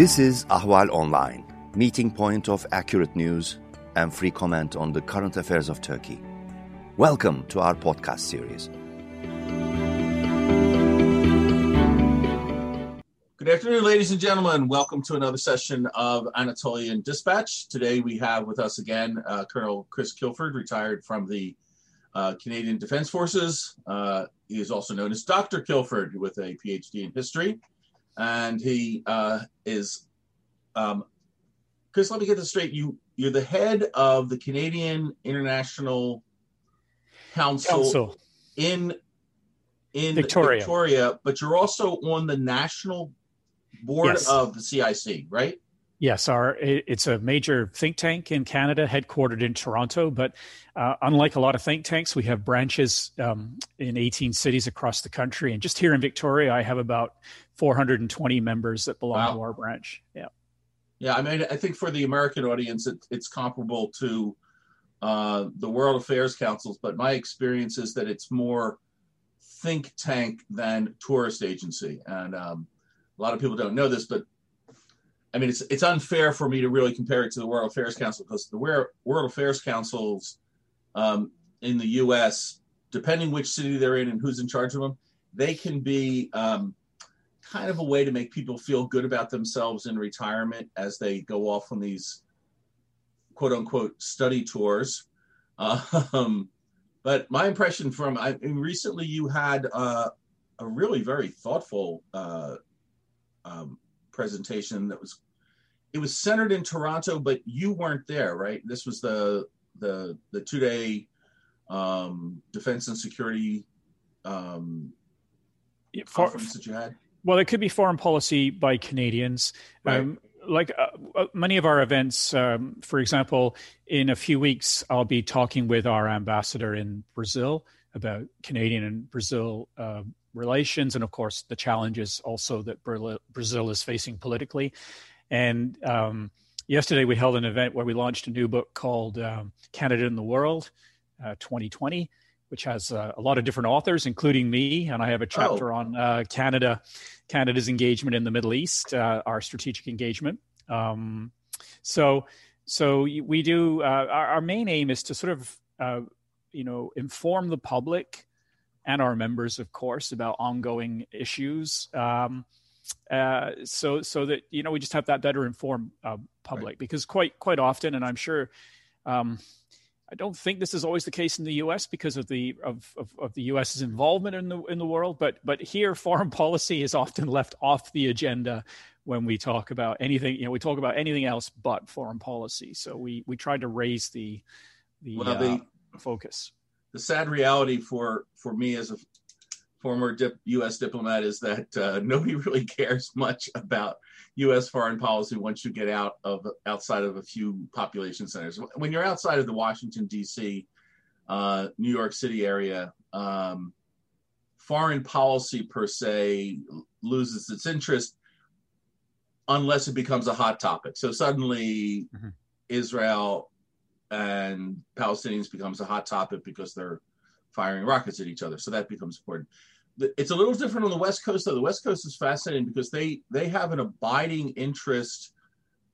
This is Ahval Online, meeting point of accurate news and free comment on the current affairs of Turkey. Welcome to our podcast series. Good afternoon, ladies and gentlemen. Welcome to another session of Anatolian Dispatch. Today we have with us again uh, Colonel Chris Kilford, retired from the uh, Canadian Defense Forces. Uh, he is also known as Dr. Kilford with a PhD in history. And he uh, is, um, Chris, let me get this straight. You, you're the head of the Canadian International Council, Council. in in Victoria. Victoria, but you're also on the national board Yes. of the CIC, right? Yes, our it's a major think tank in Canada, headquartered in Toronto. But uh, unlike a lot of think tanks, we have branches um, in 18 cities across the country. And just here in Victoria, I have about 420 members that belong Wow. to our branch. Yeah, Yeah, I mean, I think for the American audience, it, it's comparable to uh, the World Affairs Councils, but my experience is that it's more think tank than tourist agency. And um, a lot of people don't know this, but I mean, it's it's unfair for me to really compare it to the World Affairs Council because the World Affairs Councils um, in the U.S., depending which city they're in and who's in charge of them, they can be um, kind of a way to make people feel good about themselves in retirement as they go off on these quote unquote study tours. Um, but my impression from I mean, recently, you had uh, a really very thoughtful uh, um, presentation that was it was centered in Toronto, but you weren't there, right? This was the the the two day um, defense and security um, Yeah, for- conference that you had. Well, it could be foreign policy by Canadians. Right. Um, like uh, uh, many of our events, um, for example, in a few weeks, I'll be talking with our ambassador in Brazil about Canadian and Brazil uh, relations, and of course, the challenges also that Brazil is facing politically. And um, yesterday, we held an event where we launched a new book called um, Canada in the World uh, 2020, which has uh, a lot of different authors, including me. And I have a chapter on uh, Canada, Canada's engagement in the Middle East, uh, our strategic engagement. Um, so, so we do. Uh, our, our main aim is to sort of, uh, you know, inform the public and our members, of course, about ongoing issues. Um, uh, so, so that you know, we just have that better informed uh, public because quite quite often, and I'm sure. Um, I don't think this is always the case in the U.S. because of the of, of, of the U.S.'s involvement in the in the world, but but here foreign policy is often left off the agenda when we talk about anything. You know, we talk about anything else but foreign policy. So we we tried to raise the the, Well, uh, the- focus. the sad reality for for me as a former dip, U.S. diplomat is that uh, nobody really cares much about U.S. foreign policy once you get out of outside of a few population centers. When you're outside of the Washington D.C., uh, New York City area, um, foreign policy per se loses its interest unless it becomes a hot topic. So suddenly, Mhm. Israel and Palestinians becomes a hot topic because they're firing rockets at each other. So that becomes important. It's a little different on the West Coast, though. The West Coast is fascinating because they they have an abiding interest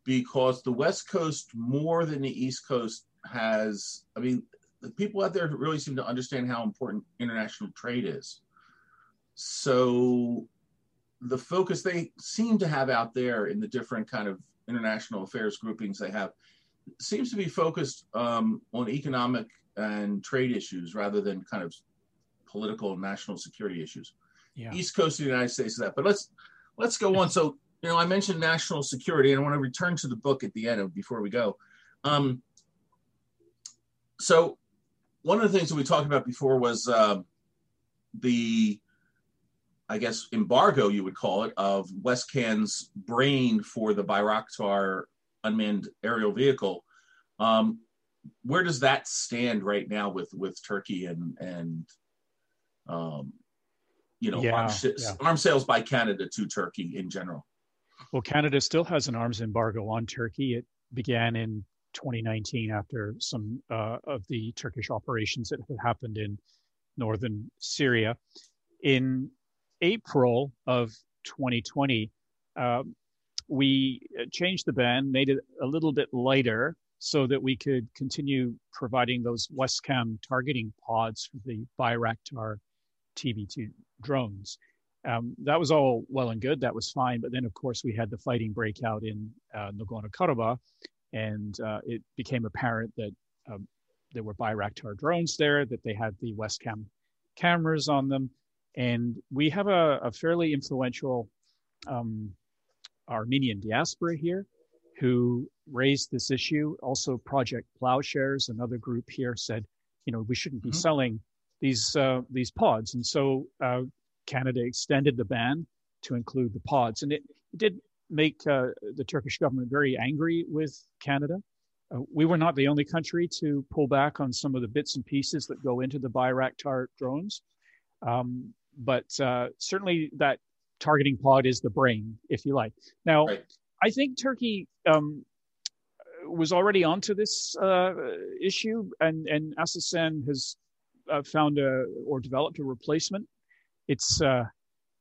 because the West Coast more than the East Coast has. I mean, the people out there really seem to understand how important international trade is. So the focus they seem to have out there in the different kind of international affairs groupings they have seems to be focused um, on economic and trade issues rather than kind of political and national security issues. Yeah. East Coast of the United States is that. But let's let's go on. So you know, I mentioned national security, and I want to return to the book at the end of before we go. Um, so one of the things that we talked about before was uh, the, I guess, embargo you would call it of Wescam's brain for the Bayraktar unmanned aerial vehicle. Um, where does that stand right now with with Turkey and and um, you know Yeah, arms, yeah. arms sales by Canada to Turkey in general? Well, Canada still has an arms embargo on Turkey. It began in 2019 after some uh, of the Turkish operations that had happened in northern Syria. In April of 2020, um, we uh, changed the ban, made it a little bit lighter so that we could continue providing those Wescam targeting pods for the Bayraktar TB2 drones. Um, that was all well and good. That was fine. But then, of course, we had the fighting breakout in uh, Nagorno-Karabakh, and uh, it became apparent that um, there were Bayraktar drones there, that they had the Wescam cameras on them. And we have a, a fairly influential um, Armenian diaspora here who raised this issue. Also, Project Plowshares, another group here, said, you know, we shouldn't be mm-hmm. selling these uh, these pods. And so uh, Canada extended the ban to include the pods, and it, it did make uh, the Turkish government very angry with Canada. Uh, we were not the only country to pull back on some of the bits and pieces that go into the Bayraktar drones, um, but uh, certainly that targeting pod is the brain, if you like. Now, right. I think Turkey um, was already onto this uh, issue, and and has uh, found a or developed a replacement it's uh,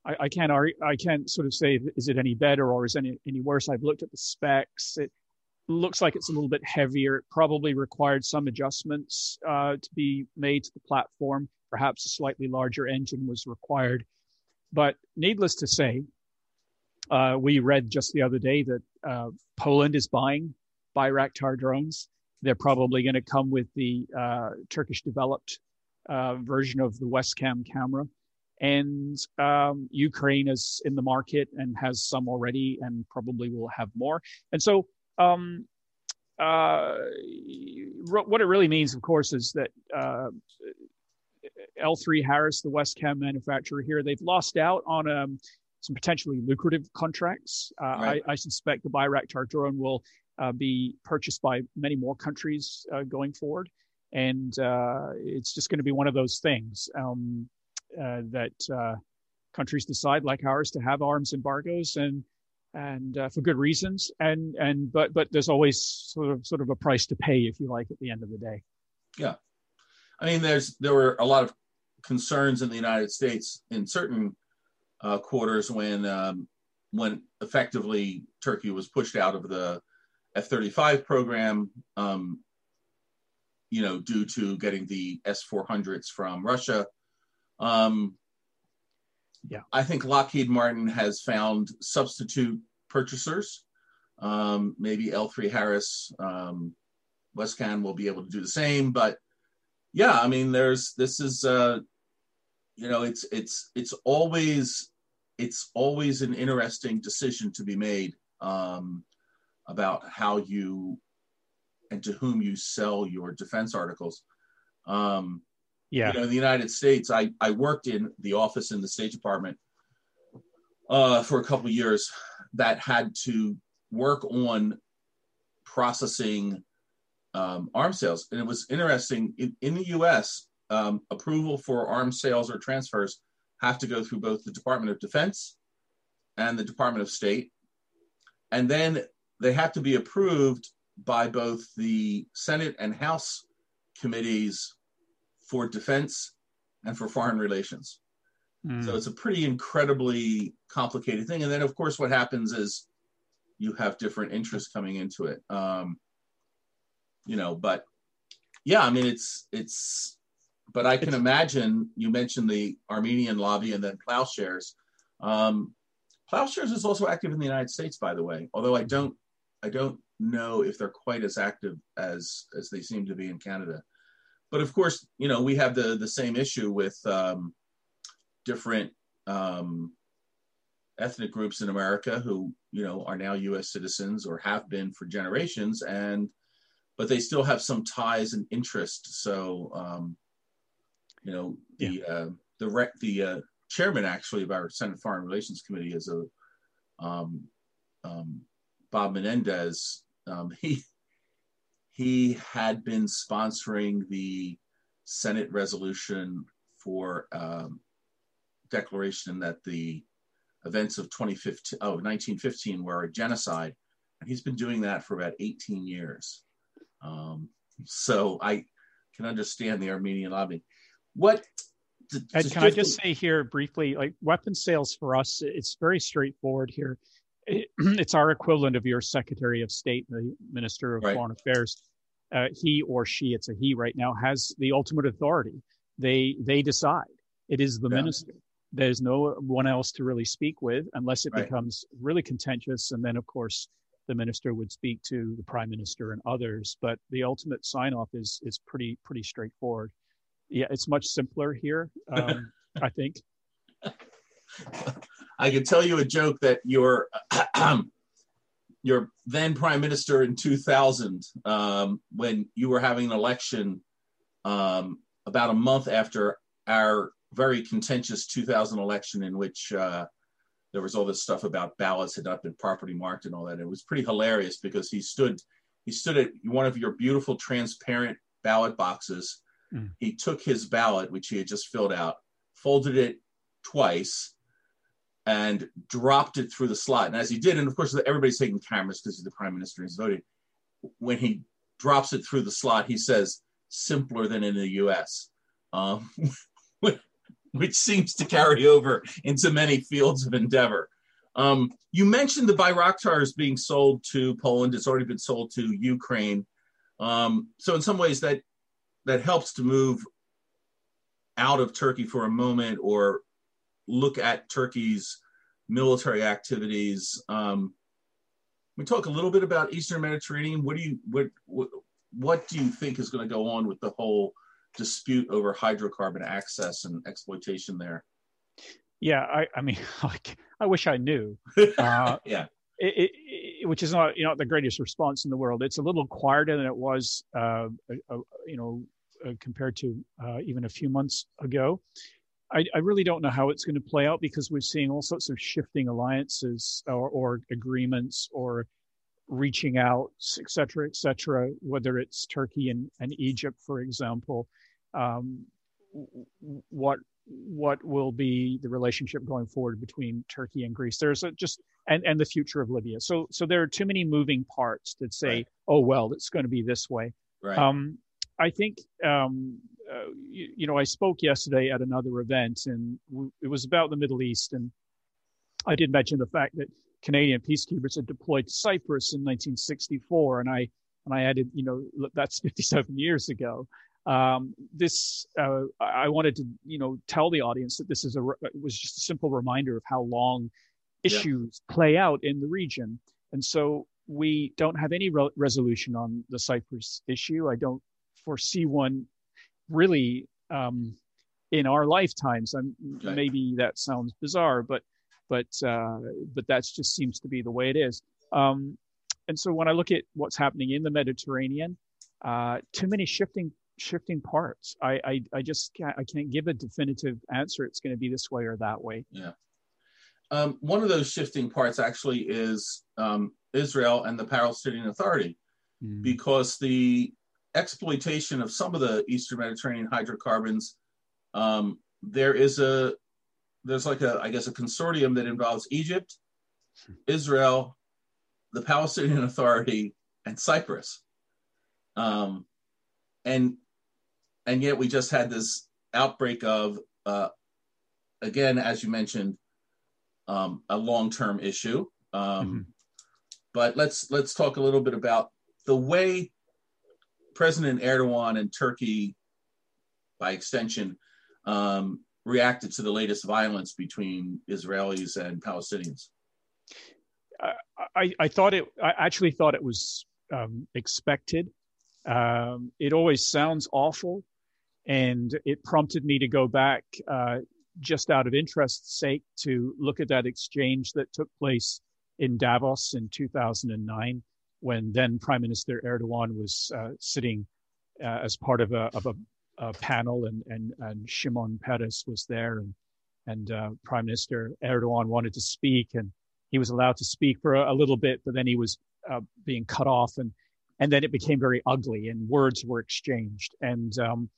I, I, can't argue, I can't sort of say is it any better or is any any worse. I've looked at the specs. It looks like it's a little bit heavier. It probably required some adjustments uh, to be made to the platform. Perhaps a slightly larger engine was required. But needless to say, uh, we read just the other day that uh, Poland is buying Bayraktar drones. They're probably going to come with the uh, Turkish developed uh, version of the Wescam camera and um, Ukraine is in the market and has some already, and probably will have more. And so, um, uh, what it really means, of course, is that uh, L3 Harris, the Wescam manufacturer here, they've lost out on um, some potentially lucrative contracts. Uh, right. I, I, suspect the Bayraktar drone will uh, be purchased by many more countries uh, going forward. And uh, it's just going to be one of those things. Um, uh, that uh, countries decide, like ours, to have arms embargoes and and uh, for good reasons. And and but but there's always sort of sort of a price to pay, if you like, at the end of the day. Yeah, I mean, there's there were a lot of concerns in the United States in certain uh, quarters when um, when effectively Turkey was pushed out of the F-35 program. Um, you know, due to getting the S-400s from Russia, um, yeah, I think Lockheed Martin has found substitute purchasers. Um, maybe L3 Harris, um, Wescam will be able to do the same. But yeah, I mean, there's this is uh, you know, it's it's it's always it's always an interesting decision to be made um, about how you and to whom you sell your defense articles. Um, yeah. You know, in the United States, I, I worked in the office in the State Department uh, for a couple of years that had to work on processing um, arms sales. And it was interesting in, in the US, um, approval for arms sales or transfers have to go through both the Department of Defense and the Department of State. And then they have to be approved by both the Senate and House committees for defense and for foreign relations. Mm. So it's a pretty incredibly complicated thing. And then, of course, what happens is you have different interests coming into it. Um, you know, but yeah, I mean, it's it's. But I can imagine you mentioned the Armenian lobby and then Plowshares. Um, Plowshares is also active in the United States, by the way. Although I don't, I don't know if they're quite as active as as they seem to be in Canada but of course, you know, we have the the same issue with um, different um, ethnic groups in America who, you know, are now U.S. citizens or have been for generations, and but they still have some ties and interest. So, um, you know, the yeah. uh, the rec- the uh, chairman actually of our Senate Foreign Relations Committee is a um, um, Bob Menendez. Um, he he had been sponsoring the Senate resolution for um, declaration that the events of 2015, oh, 1915 were a genocide. And he's been doing that for about 18 years. Um, so I can understand the Armenian lobby. What to, to can I just say here briefly, like weapon sales for us, it's very straightforward here. it, it's our equivalent of your Secretary of State, the Minister of right. Foreign Affairs. Uh, he or she, it's a he right now, has the ultimate authority. They they decide. It is the yeah. minister. There's no one else to really speak with unless it right. becomes really contentious, and then of course the minister would speak to the prime minister and others. But the ultimate sign off is is pretty pretty straightforward. Yeah, it's much simpler here, um, I think. I can tell you a joke that your your then prime minister in 2000, um, when you were having an election um, about a month after our very contentious 2000 election, in which uh, there was all this stuff about ballots had not been properly marked and all that. It was pretty hilarious because he stood he stood at one of your beautiful transparent ballot boxes. Mm. He took his ballot, which he had just filled out, folded it twice, and dropped it through the slot. And as he did, and of course everybody's taking cameras because he's the prime minister and he's voting. When he drops it through the slot, he says, "Simpler than in the U.S." Um, which seems to carry over into many fields of endeavor. Um, you mentioned the Bayraktars being sold to Poland. It's already been sold to Ukraine. Um, so in some ways that that helps to move out of Turkey for a moment or look at Turkey's military activities. Um, we talk a little bit about Eastern Mediterranean. What do you what what, what do you think is going to go on with the whole dispute over hydrocarbon access and exploitation there? Yeah, I, I mean, like, I wish I knew. Uh, yeah. It, it, which is not you know the greatest response in the world. It's a little quieter than it was, uh, uh, you know, compared to uh, even a few months ago. I, I, really don't know how it's going to play out because we're seeing all sorts of shifting alliances or, or agreements or reaching out, et cetera, et cetera, whether it's Turkey and, and Egypt, for example um, what what will be the relationship going forward between Turkey and Greece. There's a, just and and the future of Libya. So so there are too many moving parts that say, right. oh well, it's going to be this way. Right. Um, I think um, uh, you, you, know I spoke yesterday at another event, and w- it was about the Middle East, and I did mention the fact that Canadian peacekeepers had deployed to Cyprus in 1964, and I and I added, you know, that's 57 years ago um, this uh, I wanted to you know tell the audience that this is a was just a simple reminder of how long issues yeah. play out in the region, and so we don't have any re- resolution on the Cyprus issue. I don't foresee one really um, in our lifetimes. I'm. Maybe that sounds bizarre, but but uh, but that just seems to be the way it is. Um, and so when I look at what's happening in the Mediterranean, uh, too many shifting shifting parts. I, I, I just can't, I can't give a definitive answer. It's going to be this way or that way. Yeah. Um, one of those shifting parts actually is um, Israel and the Palestinian Authority, mm. because the exploitation of some of the Eastern Mediterranean hydrocarbons, um, there is a there's like a I guess a consortium that involves Egypt. Israel, the Palestinian Authority, and Cyprus. Um, and and yet we just had this outbreak of uh, again as you mentioned um, a long-term issue um, mm-hmm. but let's let's talk a little bit about the way president erdogan and turkey by extension um, reacted to the latest violence between israelis and palestinians. I, I thought it i actually thought it was um, expected. Um, it always sounds awful and it prompted me to go back uh, just out of interest's sake to look at that exchange that took place in Davos in 2009 when then Prime Minister Erdogan was uh, sitting uh, as part of a, of a, a, panel and, and, and Shimon Peres was there and, and uh, Prime Minister Erdogan wanted to speak and he was allowed to speak for a, a little bit, but then he was uh, being cut off and, and then it became very ugly and words were exchanged and um,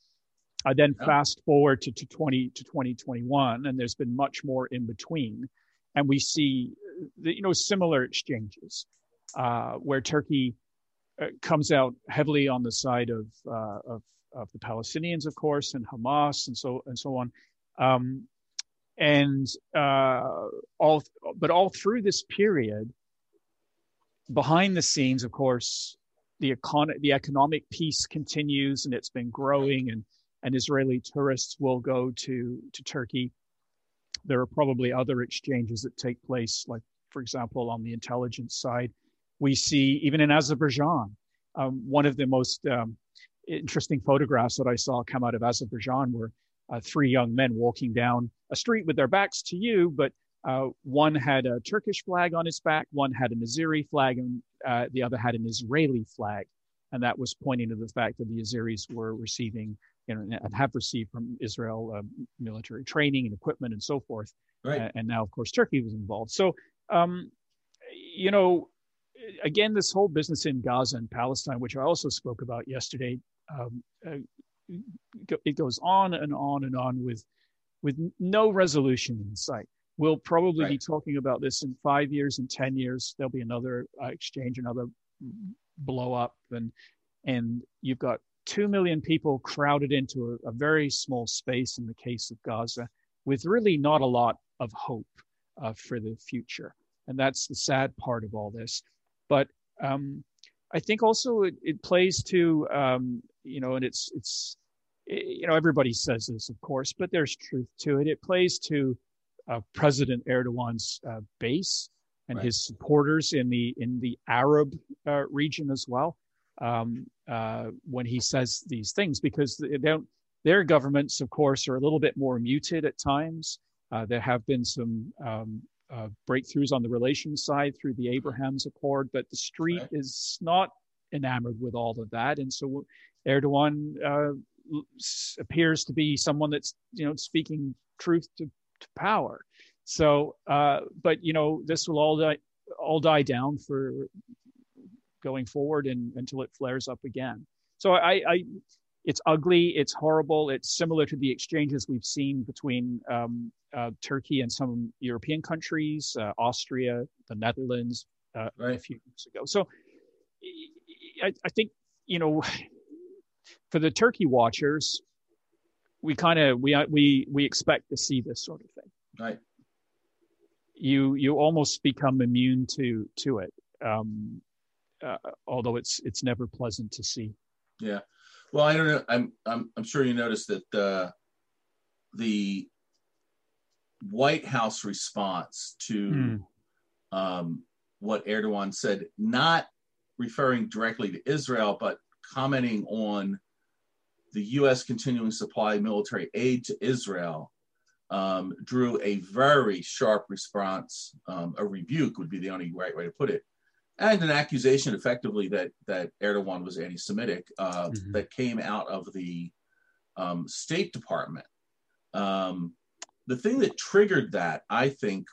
I then yeah. fast forward to, to 20 to 2021, and there's been much more in between. And we see, the, you know, similar exchanges uh, where Turkey uh, comes out heavily on the side of, uh, of, of the Palestinians, of course, and Hamas, and so and so on. Um, and uh, all but all through this period behind the scenes of course the econ- the economic piece continues and it's been growing and and Israeli tourists will go to to Turkey there are probably other exchanges that take place like for example on the intelligence side we see even in Azerbaijan um, one of the most um, interesting photographs that I saw come out of Azerbaijan were uh, three young men walking down a street with their backs to you, but uh, one had a Turkish flag on his back, one had an Azeri flag, and uh, the other had an Israeli flag. And that was pointing to the fact that the Azeris were receiving you know, and have received from Israel um, military training and equipment and so forth. Right. and now, of course, Turkey was involved. So, um, you know, again, this whole business in Gaza and Palestine, which I also spoke about yesterday, um, uh, it goes on and on and on with with no resolution in sight. We'll probably right. be talking about this in five years and ten years. There'll be another uh, exchange, another blow up, and and you've got two million people crowded into a, a very small space in the case of Gaza, with really not a lot of hope uh, for the future. And that's the sad part of all this. But um, I think also it, it plays to um, you know, and it's it's you know everybody says this, of course, but there's truth to it. It plays to uh, President Erdogan's uh, base and right. his supporters in the in the Arab uh, region as well. Um, uh, when he says these things, because they don't, their governments, of course, are a little bit more muted at times. Uh, there have been some um, uh, breakthroughs on the relations side through the Abraham's Accord, but the street right. is not enamored with all of that, and so Erdogan uh, appears to be someone that's you know speaking truth to, to power. So, uh, but you know, this will all die, all die down for going forward and until it flares up again. So I, I it's ugly, it's horrible, it's similar to the exchanges we've seen between um, uh, Turkey and some European countries, uh, Austria, the Netherlands, uh, right. a few years ago. So I, I think you know for the turkey watchers, we kind of we we we expect to see this sort of thing. Right. You you almost become immune to to it, um, uh, although it's it's never pleasant to see. Yeah. Well, I don't know. I'm I'm I'm sure you noticed that uh, the White House response to mm. um, what Erdogan said, not referring directly to Israel, but commenting on the U.S. continuing supply military aid to Israel um, drew a very sharp response. Um, a rebuke would be the only right way to put it, and an accusation, effectively, that that Erdogan was anti-Semitic uh, mm-hmm. that came out of the um, State Department. Um, the thing that triggered that, I think,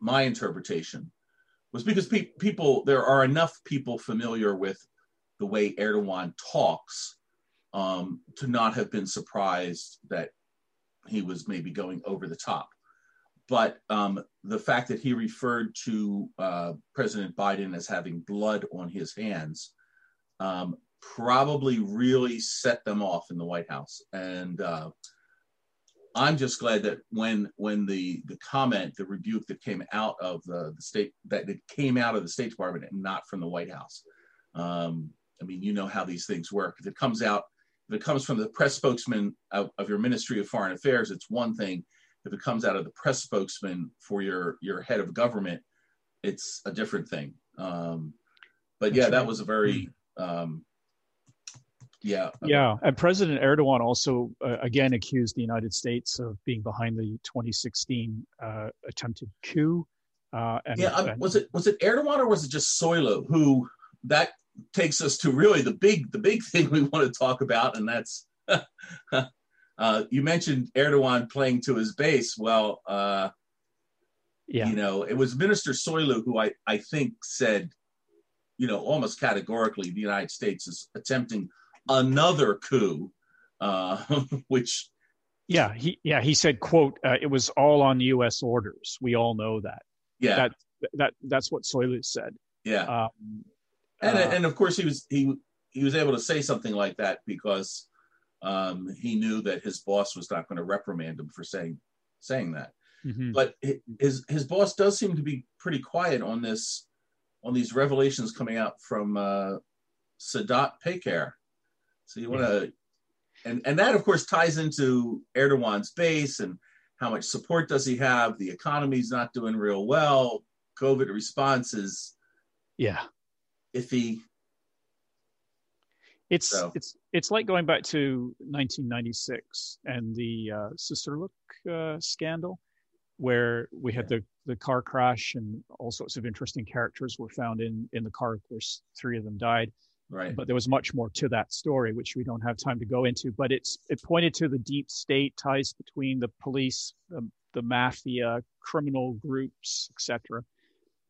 my interpretation was because pe- people there are enough people familiar with the way Erdogan talks um, to not have been surprised that he was maybe going over the top. But um, the fact that he referred to uh, President Biden as having blood on his hands um, probably really set them off in the White House. And uh, I'm just glad that when when the the comment, the rebuke that came out of the, the state that it came out of the State Department and not from the White House. Um, I mean, you know how these things work. If it comes out if it comes from the press spokesman of, of, your Ministry of Foreign Affairs, it's one thing. If it comes out of the press spokesman for your your head of government, it's a different thing. Um, but yeah, that was a very um, yeah yeah. And President Erdogan also uh, again accused the United States of being behind the 2016 uh, attempted coup. Uh, and, yeah, um, was it was it Erdogan or was it just Soylu who that takes us to really the big the big thing we want to talk about, and that's uh, you mentioned Erdogan playing to his base. Well, uh, yeah. you know, it was Minister Soylu who I I think said, you know, almost categorically, the United States is attempting another coup, uh, which. Yeah, he yeah he said, "quote uh, It was all on U.S. orders. We all know that. Yeah, that that that's what Soylu said. Yeah, um, and uh, and of course he was he he was able to say something like that because um, he knew that his boss was not going to reprimand him for saying saying that. Mm-hmm. But his his boss does seem to be pretty quiet on this, on these revelations coming out from uh, Sedat Peker. So you want to, and and that of course ties into Erdogan's base and how much support does he have? The economy's not doing real well. COVID response is, yeah, iffy. It's so. it's it's like going back to 1996 and the uh, Susurluk uh, scandal, where we had yeah. the the car crash and all sorts of interesting characters were found in in the car. Of course, three of them died. Right. But there was much more to that story, which we don't have time to go into. But it's it pointed to the deep state ties between the police, the, the mafia, criminal groups, etc.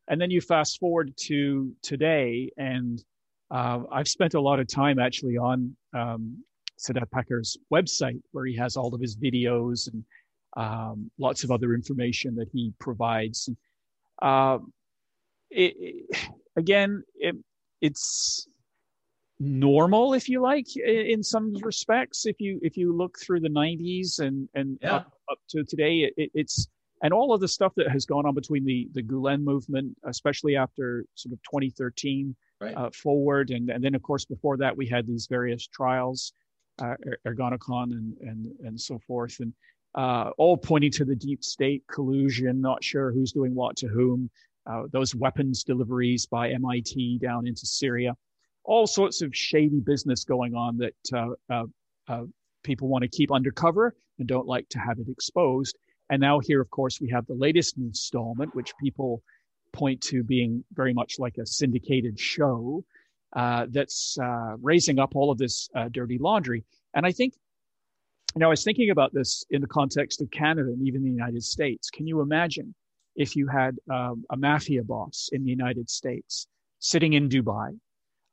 And then you fast forward to today, and uh, I've spent a lot of time actually on um, Sedat Peker's website, where he has all of his videos and um, lots of other information that he provides. Uh, it, it, again, it, it's normal, if you like, in some respects. If you if you look through the '90s and and yeah. up, up to today, it, it's and all of the stuff that has gone on between the the Gulen movement, especially after sort of 2013 right. uh, forward. And, and then, of course, before that, we had these various trials, uh, er-, and, and, and so forth, and uh, all pointing to the deep state collusion, not sure who's doing what to whom, uh, those weapons deliveries by MIT down into Syria, all sorts of shady business going on that uh, uh, people want to keep undercover and don't like to have it exposed. And now here, of course, we have the latest installment, which people point to being very much like a syndicated show uh, that's uh, raising up all of this uh, dirty laundry. And I think, you know, I was thinking about this in the context of Canada and even the United States. Can you imagine if you had um, a mafia boss in the United States sitting in Dubai,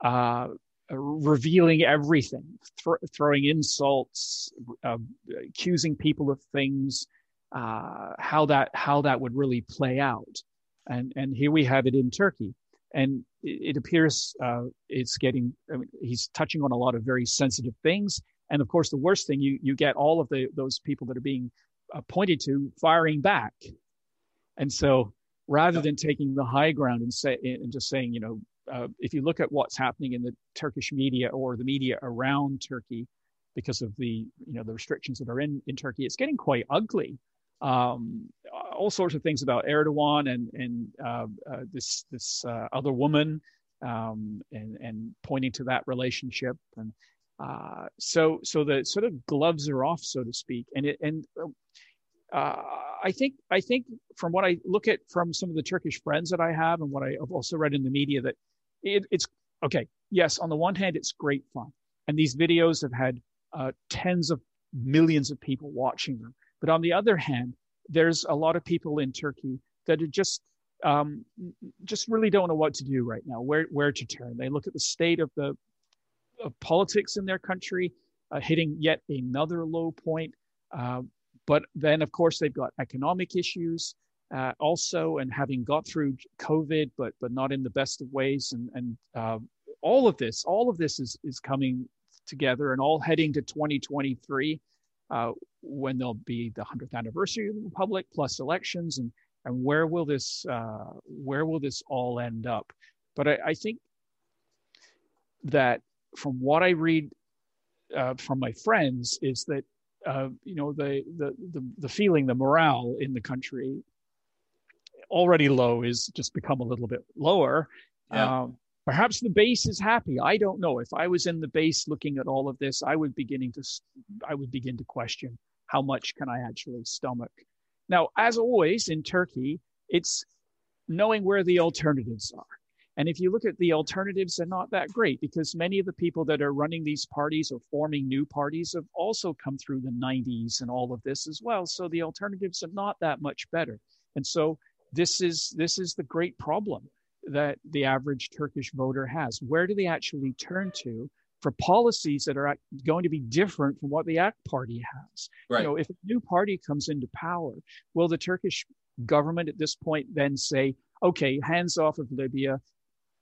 uh, revealing everything, th- throwing insults, um, accusing people of things, uh, how that how that would really play out? And and here we have it in Turkey, and it, it appears uh, it's getting. I mean, he's touching on a lot of very sensitive things, and of course, the worst thing you you get all of the those people that are being pointed to firing back, and so rather than taking the high ground and say and just saying, you know, uh, if you look at what's happening in the Turkish media or the media around Turkey, because of the you know the restrictions that are in in Turkey, it's getting quite ugly. Um, all sorts of things about Erdogan and and uh, uh, this this uh, other woman, um, and and pointing to that relationship, and uh, so so the sort of gloves are off, so to speak, and it and. Uh, I think I think from what I look at from some of the Turkish friends that I have and what I have also read in the media that it, it's okay. Yes, on the one hand, it's great fun, and these videos have had tens of millions of people watching them. But on the other hand, there's a lot of people in Turkey that are just um, just really don't know what to do right now, where where to turn. They look at the state of the of politics in their country, uh, hitting yet another low point. Uh, but then, of course, they've got economic issues uh, also, and having got through COVID, but but not in the best of ways, and and uh, all of this, all of this is is coming together, and all heading to 2023 uh, when there'll be the 100th anniversary of the republic plus elections and and where will this uh, where will this all end up but I, I think that from what I read uh, from my friends is that uh, you know the, the the the feeling the morale in the country already low is just become a little bit lower yeah. um, Perhaps the base is happy. I don't know. If I was in the base looking at all of this, I would beginning to I would begin to question how much can I actually stomach. Now, as always in Turkey, it's knowing where the alternatives are. And if you look at the alternatives, they're not that great because many of the people that are running these parties or forming new parties have also come through the 90s and all of this as well. So the alternatives are not that much better. And so this is this is the great problem that the average Turkish voter has. Where do they actually turn to for policies that are going to be different from what the AK party has? Right. You know, if a new party comes into power, will the Turkish government at this point then say, okay, hands off of Libya,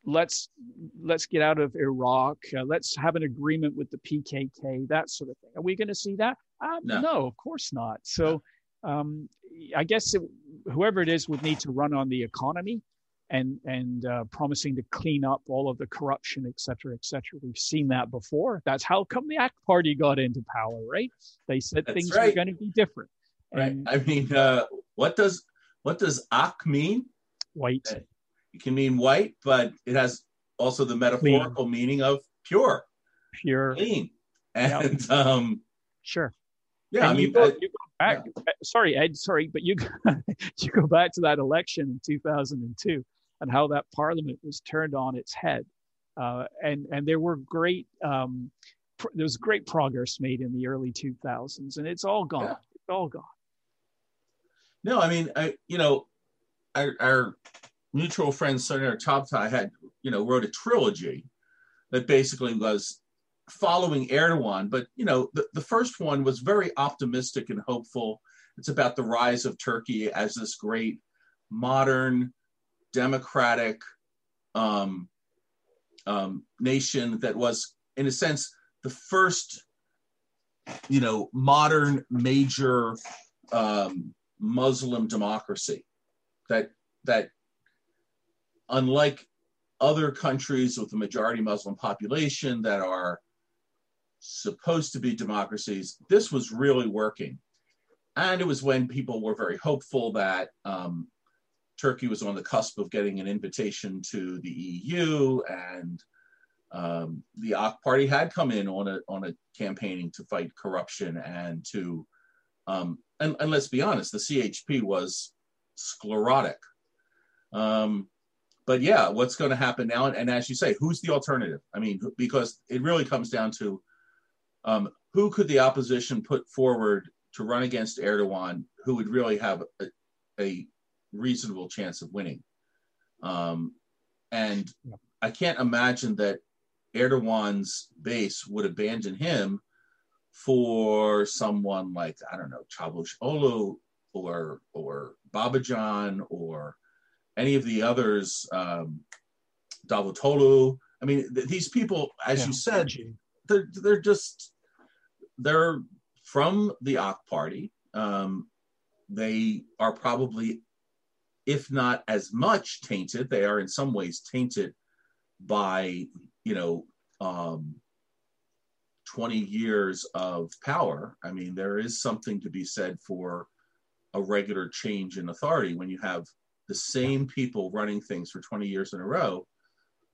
let's let's get out of Iraq, uh, let's have an agreement with the PKK, that sort of thing. Are we going to see that? Um, no. no. of course not. So um, I guess it, whoever it is would need to run on the economy and and uh, promising to clean up all of the corruption, et cetera, et cetera. We've seen that before. That's how come the AK Party got into power, right? They said That's things right. were going to be different. Right. And, I mean, uh, what does what does "ak" mean? White. It can mean white, but it has also the metaphorical clean. meaning of pure, pure, clean, and yep. um, sure. Yeah, and I mean, you go, you go back. Yeah. Uh, sorry, Ed. Sorry, but you you go back to that election in 2002 and how that parliament was turned on its head, uh, and and there were great um, pr- there was great progress made in the early 2000s, and it's all gone. Yeah. It's all gone. No, I mean, I you know, our, our mutual friend Soner Cagaptay had you know wrote a trilogy that basically was following Erdogan, but you know, the, the first one was very optimistic and hopeful. It's about the rise of Turkey as this great modern democratic um, um, nation that was, in a sense, the first, you know, modern major um, Muslim democracy that that unlike other countries with a majority Muslim population that are supposed to be democracies, this was really working. And it was when people were very hopeful that um, Turkey was on the cusp of getting an invitation to the EU, and um, the AK Party had come in on a on a campaigning to fight corruption and to, um, and, and let's be honest, the CHP was sclerotic. Um, but yeah, what's going to happen now? And as you say, who's the alternative? I mean, because it really comes down to um, who could the opposition put forward to run against Erdogan, who would really have a, a reasonable chance of winning. Um, and I can't imagine that Erdogan's base would abandon him for someone like I don't know Çavuşoğlu or or Babacan or any of the others, um, Davutoglu. I mean, th- these people, as yeah. you said, they're they're just they're from the AK Party. Um, they are probably if not as much tainted, they are in some ways tainted by, you know, um, 20 years of power. I mean, there is something to be said for a regular change in authority when you have the same people running things for 20 years in a row.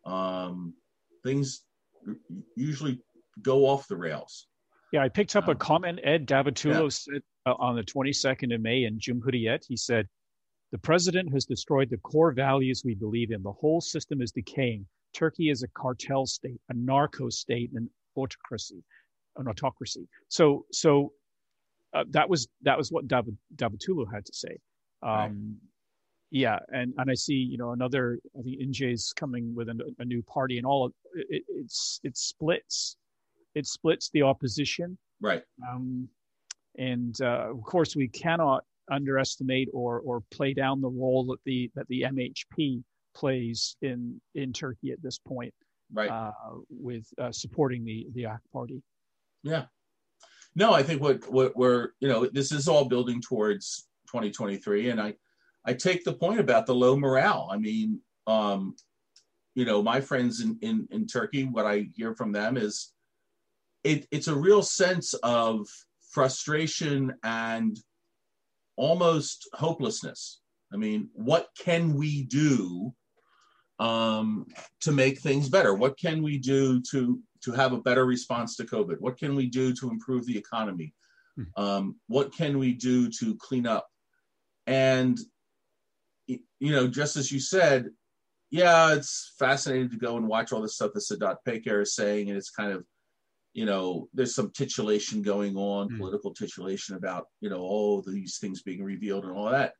Um, things usually go off the rails. Yeah, I picked up um, a comment Ed Davutoglu yeah. said uh, on the 22nd of May in Cumhuriyet. He said, the president has destroyed the core values we believe in. The whole system is decaying. Turkey is a cartel state, a narco state, an autocracy, an autocracy. So, so uh, that was that was what Dav- Davutoglu had to say. Um, right. Yeah, and and I see you know another. I think Ince's coming with a, a new party, and all of it, it's it splits, it splits the opposition. Right. Um, and uh, of course, we cannot underestimate or or play down the role that the that the MHP plays in in Turkey at this point, right? Uh, with uh, supporting the the AK party. Yeah, no, I think what what we're you know this is all building towards 2023, and I I take the point about the low morale. I mean, um, you know, my friends in in in Turkey, what I hear from them is it it's a real sense of frustration and almost hopelessness. I mean, what can we do um, to make things better? What can we do to to have a better response to COVID? What can we do to improve the economy? Hmm. Um, what can we do to clean up? And you know, just as you said, yeah, it's fascinating to go and watch all the stuff that Sedat Peker is saying, and it's kind of you know, there's some titulation going on, mm. political titulation about, you know, all these things being revealed and all that.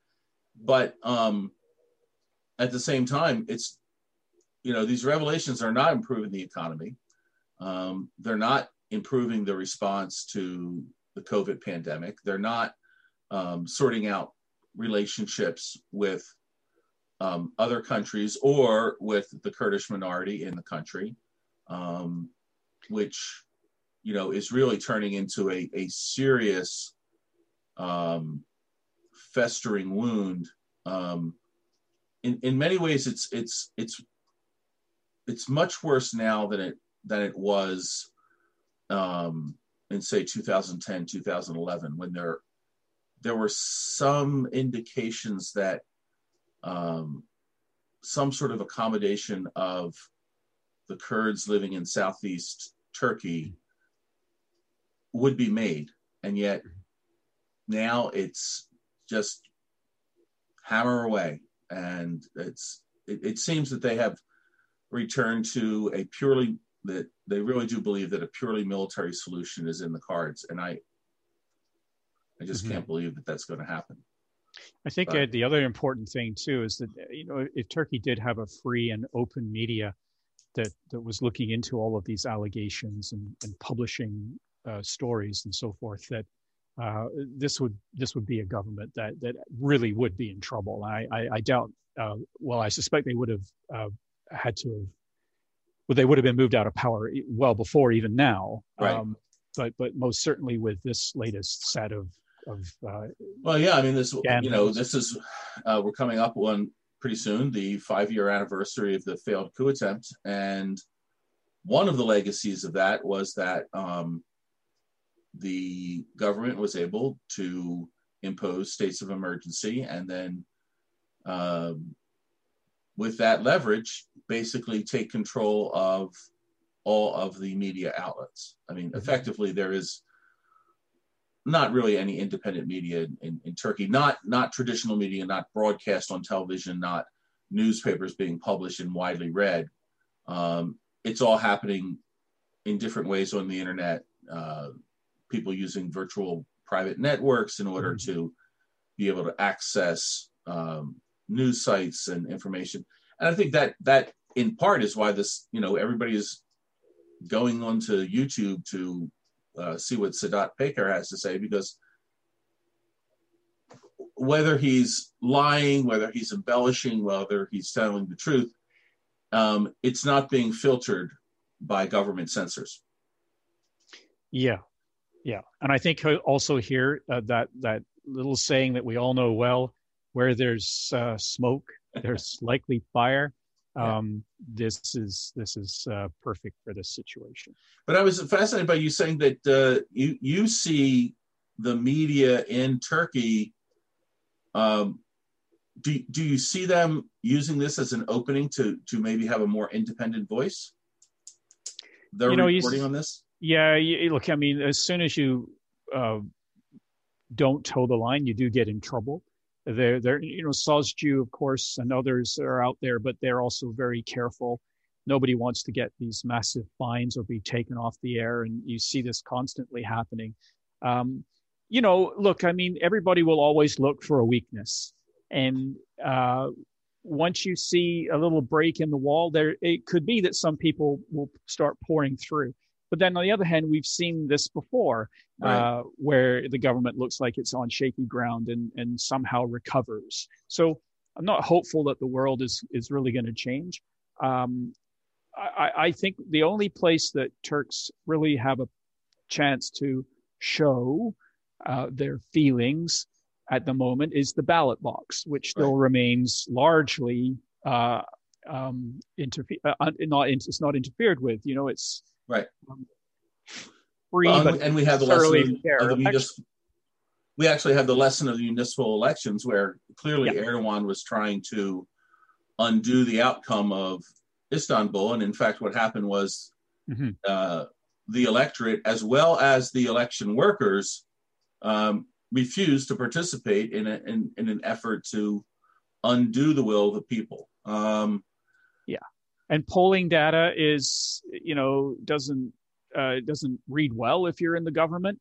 But um, at the same time, it's, you know, these revelations are not improving the economy. Um, they're not improving the response to the COVID pandemic. They're not um, sorting out relationships with um, other countries or with the Kurdish minority in the country, um, which you know, is really turning into a, a serious um, festering wound. Um, in in many ways, it's it's it's it's much worse now than it than it was um, in say 2010 2011 when there there were some indications that um, some sort of accommodation of the Kurds living in southeast Turkey would be made, and yet now it's just hammer away, and it's it, it seems that they have returned to a purely that they really do believe that a purely military solution is in the cards, and I I just mm-hmm. can't believe that that's going to happen. I think uh, the other important thing too is that you know if Turkey did have a free and open media that that was looking into all of these allegations and, and publishing uh, stories and so forth, that uh, this would this would be a government that that really would be in trouble. I I, I doubt. Uh, well, I suspect they would have uh, had to have. Well, they would have been moved out of power well before even now. Right. Um, but but most certainly with this latest set of of uh, well yeah i mean this you know this is uh, we're coming up on pretty soon the five year anniversary of the failed coup attempt and one of the legacies of that was that um, the government was able to impose states of emergency and then um, with that leverage basically take control of all of the media outlets i mean mm-hmm. effectively there is not really any independent media in, in Turkey, not not traditional media, not broadcast on television, not newspapers being published and widely read. Um, it's all happening in different ways on the internet. Uh, people using virtual private networks in order mm-hmm. to be able to access um, news sites and information. And I think that that in part is why this, you know, everybody is going onto YouTube to uh, see what Sedat Peker has to say because whether he's lying, whether he's embellishing, whether he's telling the truth, um, it's not being filtered by government censors. Yeah, yeah, and I think also here uh, that that little saying that we all know well: where there's uh, smoke, there's likely fire um, this is this is uh, perfect for this situation. But I was fascinated by you saying that uh, you you see the media in Turkey. Um, do do you see them using this as an opening to to maybe have a more independent voice? They're you know, reporting on this. Yeah, you, look, I mean, as soon as you uh, don't toe the line, you do get in trouble. They're, they're, you know, Sozcu, of course, and others are out there, but they're also very careful. Nobody wants to get these massive fines or be taken off the air, and you see this constantly happening. Um, you know, look, I mean, everybody will always look for a weakness, and uh, once you see a little break in the wall, there it could be that some people will start pouring through. But then on the other hand, we've seen this before, right. uh, where the government looks like it's on shaky ground and, and somehow recovers. So I'm not hopeful that the world is is really going to change. Um, I, I think the only place that Turks really have a chance to show uh, their feelings at the moment is the ballot box, which still right. remains largely uh, um, interfe- uh, not it's not interfered with. You know, it's Right. free, well, and we have the lesson of, of the municipal, we actually have the lesson of the municipal elections where clearly yeah. Erdogan was trying to undo the outcome of Istanbul. And in fact, what happened was mm-hmm. uh, the electorate, as well as the election workers, um, refused to participate in, a, in, in, an effort to undo the will of the people. Um, and polling data is you know doesn't uh, doesn't read well if you're in the government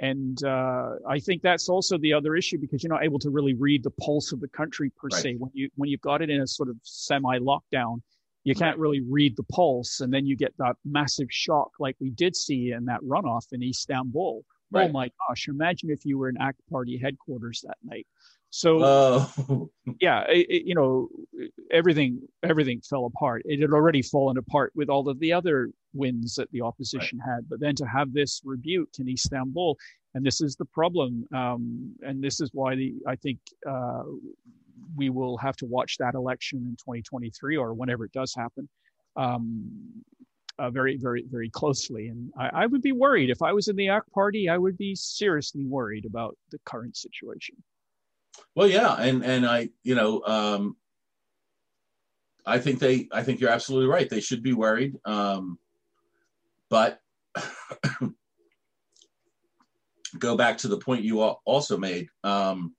and uh, I think that's also the other issue because you're not able to really read the pulse of the country per right. se when you when you've got it in a sort of semi lockdown you can't right. really read the pulse and then you get that massive shock like we did see in that runoff in Istanbul. Oh right. Oh my gosh! Imagine if you were in AKP Party headquarters that night. So uh, yeah, it, it, you know, everything everything fell apart. It had already fallen apart with all of the other wins that the opposition right. had, but then to have this rebuke in Istanbul, and this is the problem. Um, and this is why the, I think uh, we will have to watch that election in 2023 or whenever it does happen um, uh, very, very, very closely. And I, I, would be worried if I was in the AK party. I would be seriously worried about the current situation. Well, yeah, and and I, you know, um, I think they, I think you're absolutely right. They should be worried, um, but go back to the point you also made. Um,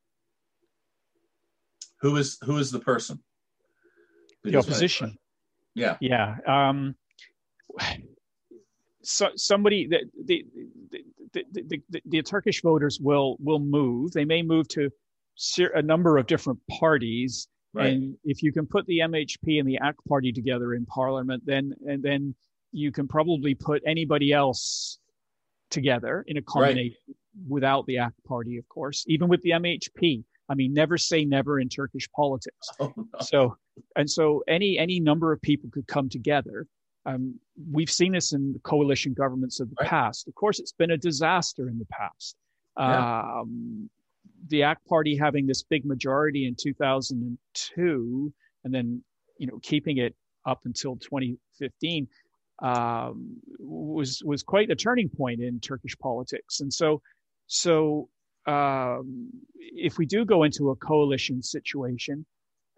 who is who is the person? The opposition. Yeah. Yeah. Um, so somebody the the, the the, the, the Turkish voters will will move. They may move to a number of different parties. Right. And if you can put the MHP and the AK party together in parliament, then and then you can probably put anybody else together in a combination right. without the AK party, of course, even with the MHP. I mean, never say never in Turkish politics. Oh, no. So, and so any any number of people could come together. Um, we've seen this in the coalition governments of the right. past. Of course, it's been a disaster in the past. Yeah. Um, the AK Party having this big majority in 2002, and then you know keeping it up until 2015 um, was was quite a turning point in Turkish politics. And so, so um, if we do go into a coalition situation,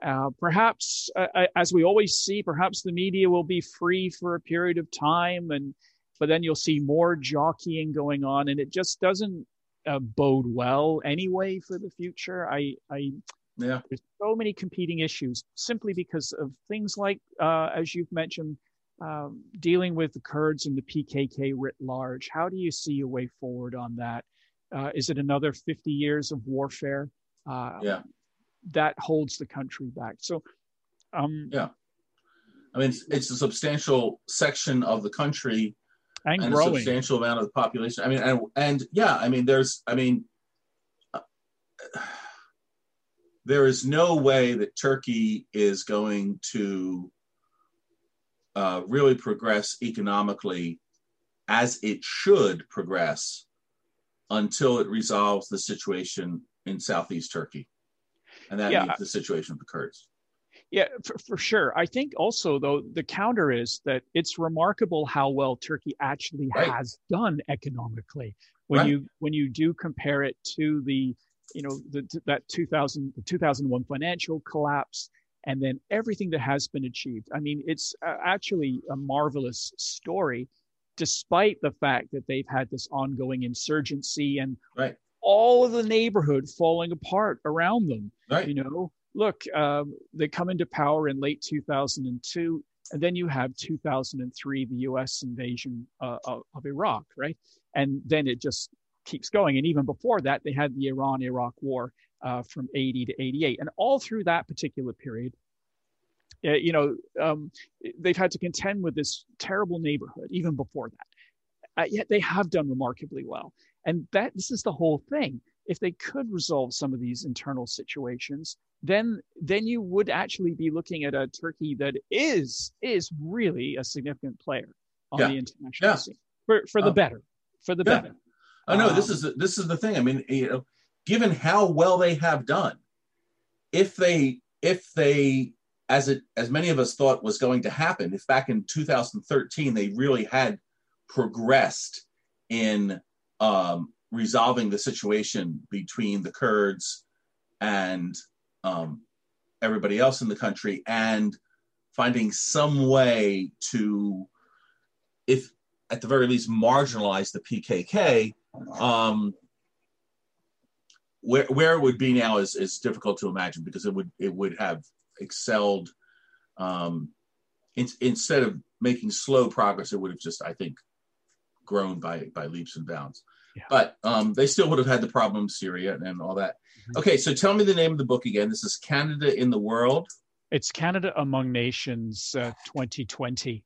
uh, perhaps, uh, as we always see, perhaps the media will be free for a period of time, and but then you'll see more jockeying going on, and it just doesn't uh, bode well anyway for the future. I, I, yeah, there's so many competing issues simply because of things like, uh, as you've mentioned, um, dealing with the Kurds and the PKK writ large. How do you see a way forward on that? Uh, is it another 50 years of warfare? Uh, yeah. That holds the country back. So, um, yeah. I mean, it's, it's, a substantial section of the country and, and a substantial amount of the population. I mean, and, and yeah, I mean, there's, I mean, uh, there is no way that Turkey is going to uh, really progress economically as it should progress until it resolves the situation in southeast Turkey. And that yeah. means the situation of the Kurds. Yeah, for, for sure. I think also, though, the counter is that it's remarkable how well Turkey actually right. has done economically. When right. you when you do compare it to the, you know, the, that 2000 the 2001 financial collapse, and then everything that has been achieved. I mean, it's uh, actually a marvelous story despite the fact that they've had this ongoing insurgency and right. all of the neighborhood falling apart around them. Right. You know, look, um, they come into power in late 2002, and then you have 2003, the U.S. invasion uh, of, Iraq, right? And then it just keeps going. And even before that, they had the Iran-Iraq War uh, from 80 to 88, and all through that particular period, uh, you know, um, they've had to contend with this terrible neighborhood even before that. Uh, yet they have done remarkably well. And that this is the whole thing. If they could resolve some of these internal situations, then then you would actually be looking at a Turkey that is is really a significant player on yeah. the international yeah. scene for for the um, better, for the yeah. better. I know um, this is this is the thing. I mean, you know, given how well they have done, if they if they as it as many of us thought was going to happen if back in 2013 they really had progressed in um, resolving the situation between the kurds and um, everybody else in the country and finding some way to if at the very least marginalize the pkk um, where, where it would be now is, is difficult to imagine because it would it would have excelled. Um, in, instead of making slow progress, it would have just, I think, grown by by leaps and bounds. Yeah. But um, they still would have had the problem Syria and all that. Mm-hmm. Okay, so tell me the name of the book again. This is Canada in the World. It's Canada Among Nations uh, 2020,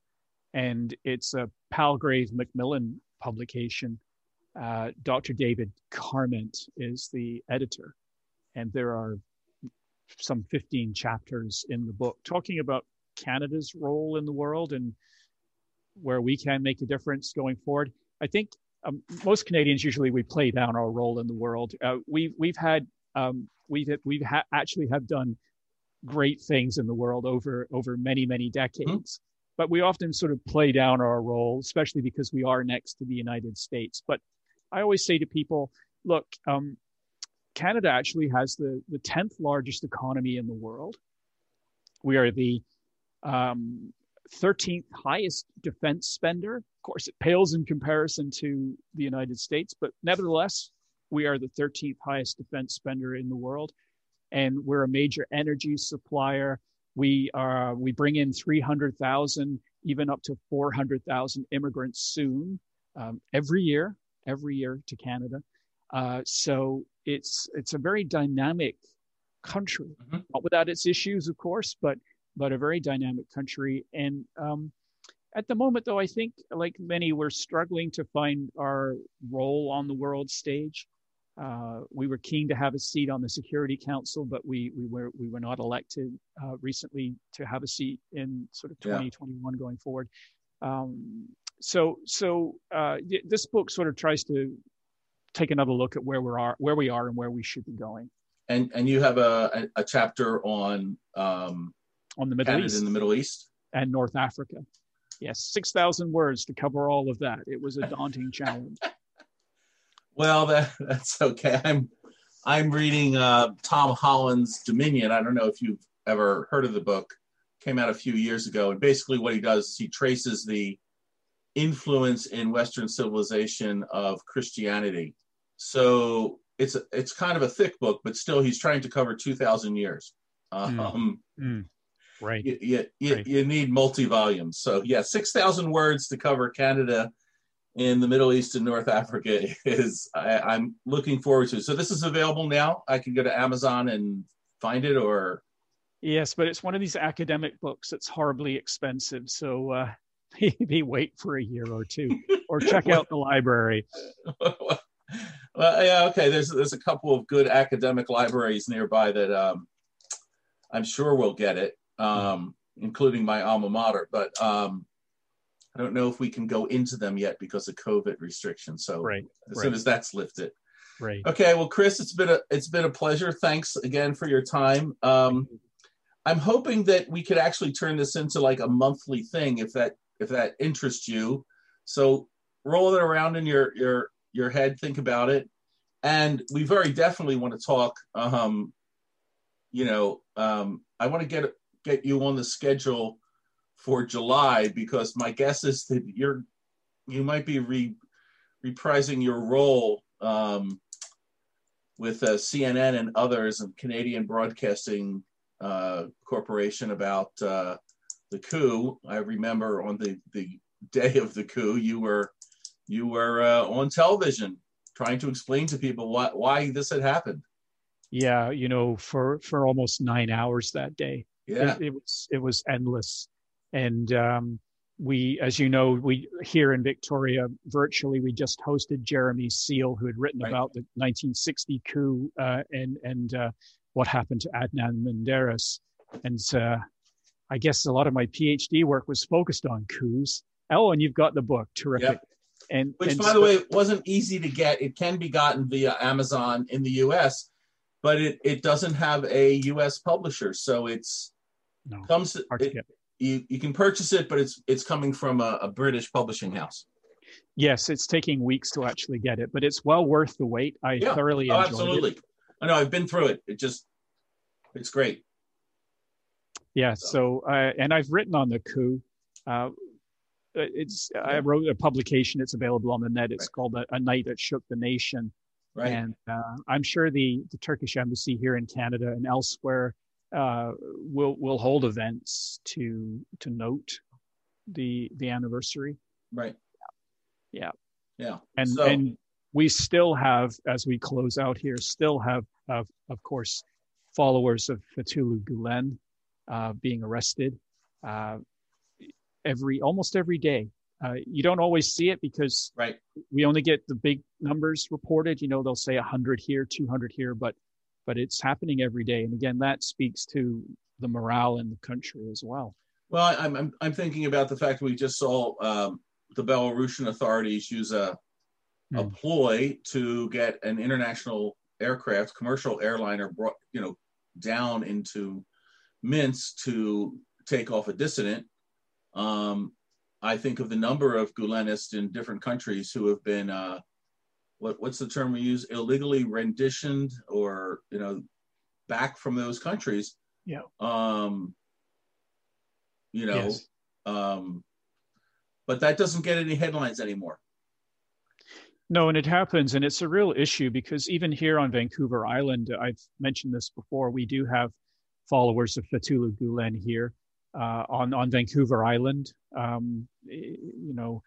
and it's a Palgrave Macmillan publication. Uh, Dr. David Carment is the editor, and there are some 15 chapters in the book talking about Canada's role in the world and where we can make a difference going forward. I think um, most Canadians usually we play down our role in the world. Uh, we we've had um, we've we've ha- actually have done great things in the world over over many many decades. Mm-hmm. But we often sort of play down our role, especially because we are next to the United States. But I always say to people, look, um, Canada actually has the the tenth largest economy in the world. We are the um, 13th highest defense spender. Of course, it pales in comparison to the United States, but nevertheless, we are the 13th highest defense spender in the world. And we're a major energy supplier. We are we bring in 300,000, even up to 400,000 immigrants soon um, every year, every year to Canada. Uh, so it's it's a very dynamic country, mm-hmm. not without its issues, of course, but but a very dynamic country. And um, at the moment, though, I think, like many, we're struggling to find our role on the world stage. Uh, we were keen to have a seat on the Security Council, but we we were we were not elected uh, recently to have a seat in sort of 2021 yeah. going forward. Um, so so uh, this book sort of tries to take another look at where we are where we are and where we should be going. And and you have a a, chapter on um, on the Middle Canada East in the Middle East and North Africa. Yes, six thousand words to cover all of that. It was a daunting challenge. Well, that, that's okay. I'm I'm reading uh, Tom Holland's Dominion. I don't know if you've ever heard of the book. Came out a few years ago, and basically what he does is he traces the influence in Western civilization of Christianity. So it's it's kind of a thick book, but still he's trying to cover two thousand years. Hmm. Um, mm. Mm. Right. You, you, you, right. you need multi volumes. So yeah, six thousand words to cover Canada in the Middle East and North Africa is I, am looking forward to. So this is available now. I can go to Amazon and find it, or yes, but it's one of these academic books that's horribly expensive. So uh, maybe wait for a year or two, or check out the library. well, yeah, okay. There's there's a couple of good academic libraries nearby that um, I'm sure will get it, um, including my alma mater. But um, I don't know if we can go into them yet because of COVID restrictions. So right, as right. soon as that's lifted. Right. Okay. Well, Chris, it's been a it's been a pleasure. Thanks again for your time. Um, I'm hoping that we could actually turn this into like a monthly thing if that if that interests you. So roll it around in your your your head, think about it, and we very definitely want to talk. Um, you know, um, I want to get get you on the schedule for July because my guess is that you're you might be re, reprising your role um, with uh, CNN and others and Canadian Broadcasting uh, Corporation about uh, the coup. I remember on the, the day of the coup, you were you were uh, on television trying to explain to people why why this had happened. Yeah, you know, for for almost nine hours that day. Yeah, it, it was it was endless. And um, we, as you know, we here in Victoria, virtually, we just hosted Jeremy Seal, who had written right. about the 1960 coup uh, and and uh, what happened to Adnan Menderes. And uh, I guess a lot of my PhD work was focused on coups. Oh, and you've got the book, terrific. Yep. And which, and by so, the way, wasn't easy to get. It can be gotten via Amazon in the U.S., but it, it doesn't have a U.S. publisher, so it's no, comes it, you, you can purchase it, but it's it's coming from a, a, British publishing house. Yes, it's taking weeks to actually get it, but it's well worth the wait. I yeah. thoroughly oh, absolutely. It. I know I've been through it. It just it's great. Yeah. So, uh, and I've written on the coup. Uh, it's yeah. I wrote a publication. It's available on the net. It's right. called a, a, Night That Shook the Nation. Right. And uh, I'm sure the the Turkish embassy here in Canada and elsewhere uh, will we'll hold events to to note the the anniversary. Right. Yeah. Yeah. And so, and we still have, as we close out here, still have of of course followers of Fethullah Gulen uh, being arrested uh, every almost every day. Uh, you don't always see it because right. we only get the big numbers reported. You know, they'll say 100 here, 200 here, but but it's happening every day. And again, that speaks to the morale in the country as well. Well, I'm, I'm, I'm thinking about the fact that we just saw um, the Belarusian authorities use a, a ploy to get an international aircraft, commercial airliner, brought you know down into Minsk to take off a dissident. Um, I think of the number of Gulenists in different countries who have been uh, what what's the term we use illegally renditioned or you know back from those countries. Yeah. Um, you know, Yes. um, but that doesn't get any headlines anymore. No, and it happens, and it's a real issue because even here on Vancouver Island, I've mentioned this before. We do have followers of Fethullah Gulen here uh, on on Vancouver Island. Um, you know,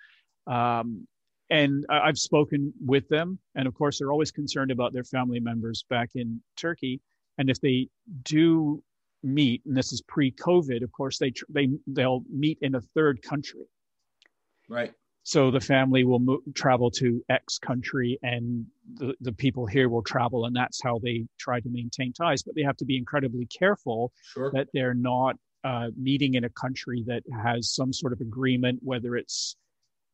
um, and I've spoken with them, and of course, they're always concerned about their family members back in Turkey. And if they do meet, and this is pre-COVID, of course, they they they'll meet in a third country Right. so the family will travel to X country, and the, the people here will travel, and that's how they try to maintain ties. But they have to be incredibly careful Sure. that they're not uh, meeting in a country that has some sort of agreement, whether it's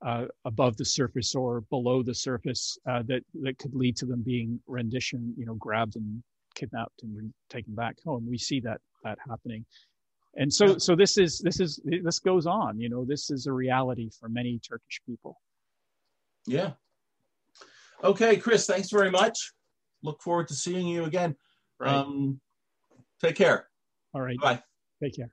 uh, above the surface or below the surface, uh, that that could lead to them being rendition, you know, grabbed and kidnapped and taken back home. We see that that happening and so so this is this is this goes on you know this is a reality for many turkish people Yeah. Okay, Chris, thanks very much. Look forward to seeing you again. Um, take care. all right Bye. take care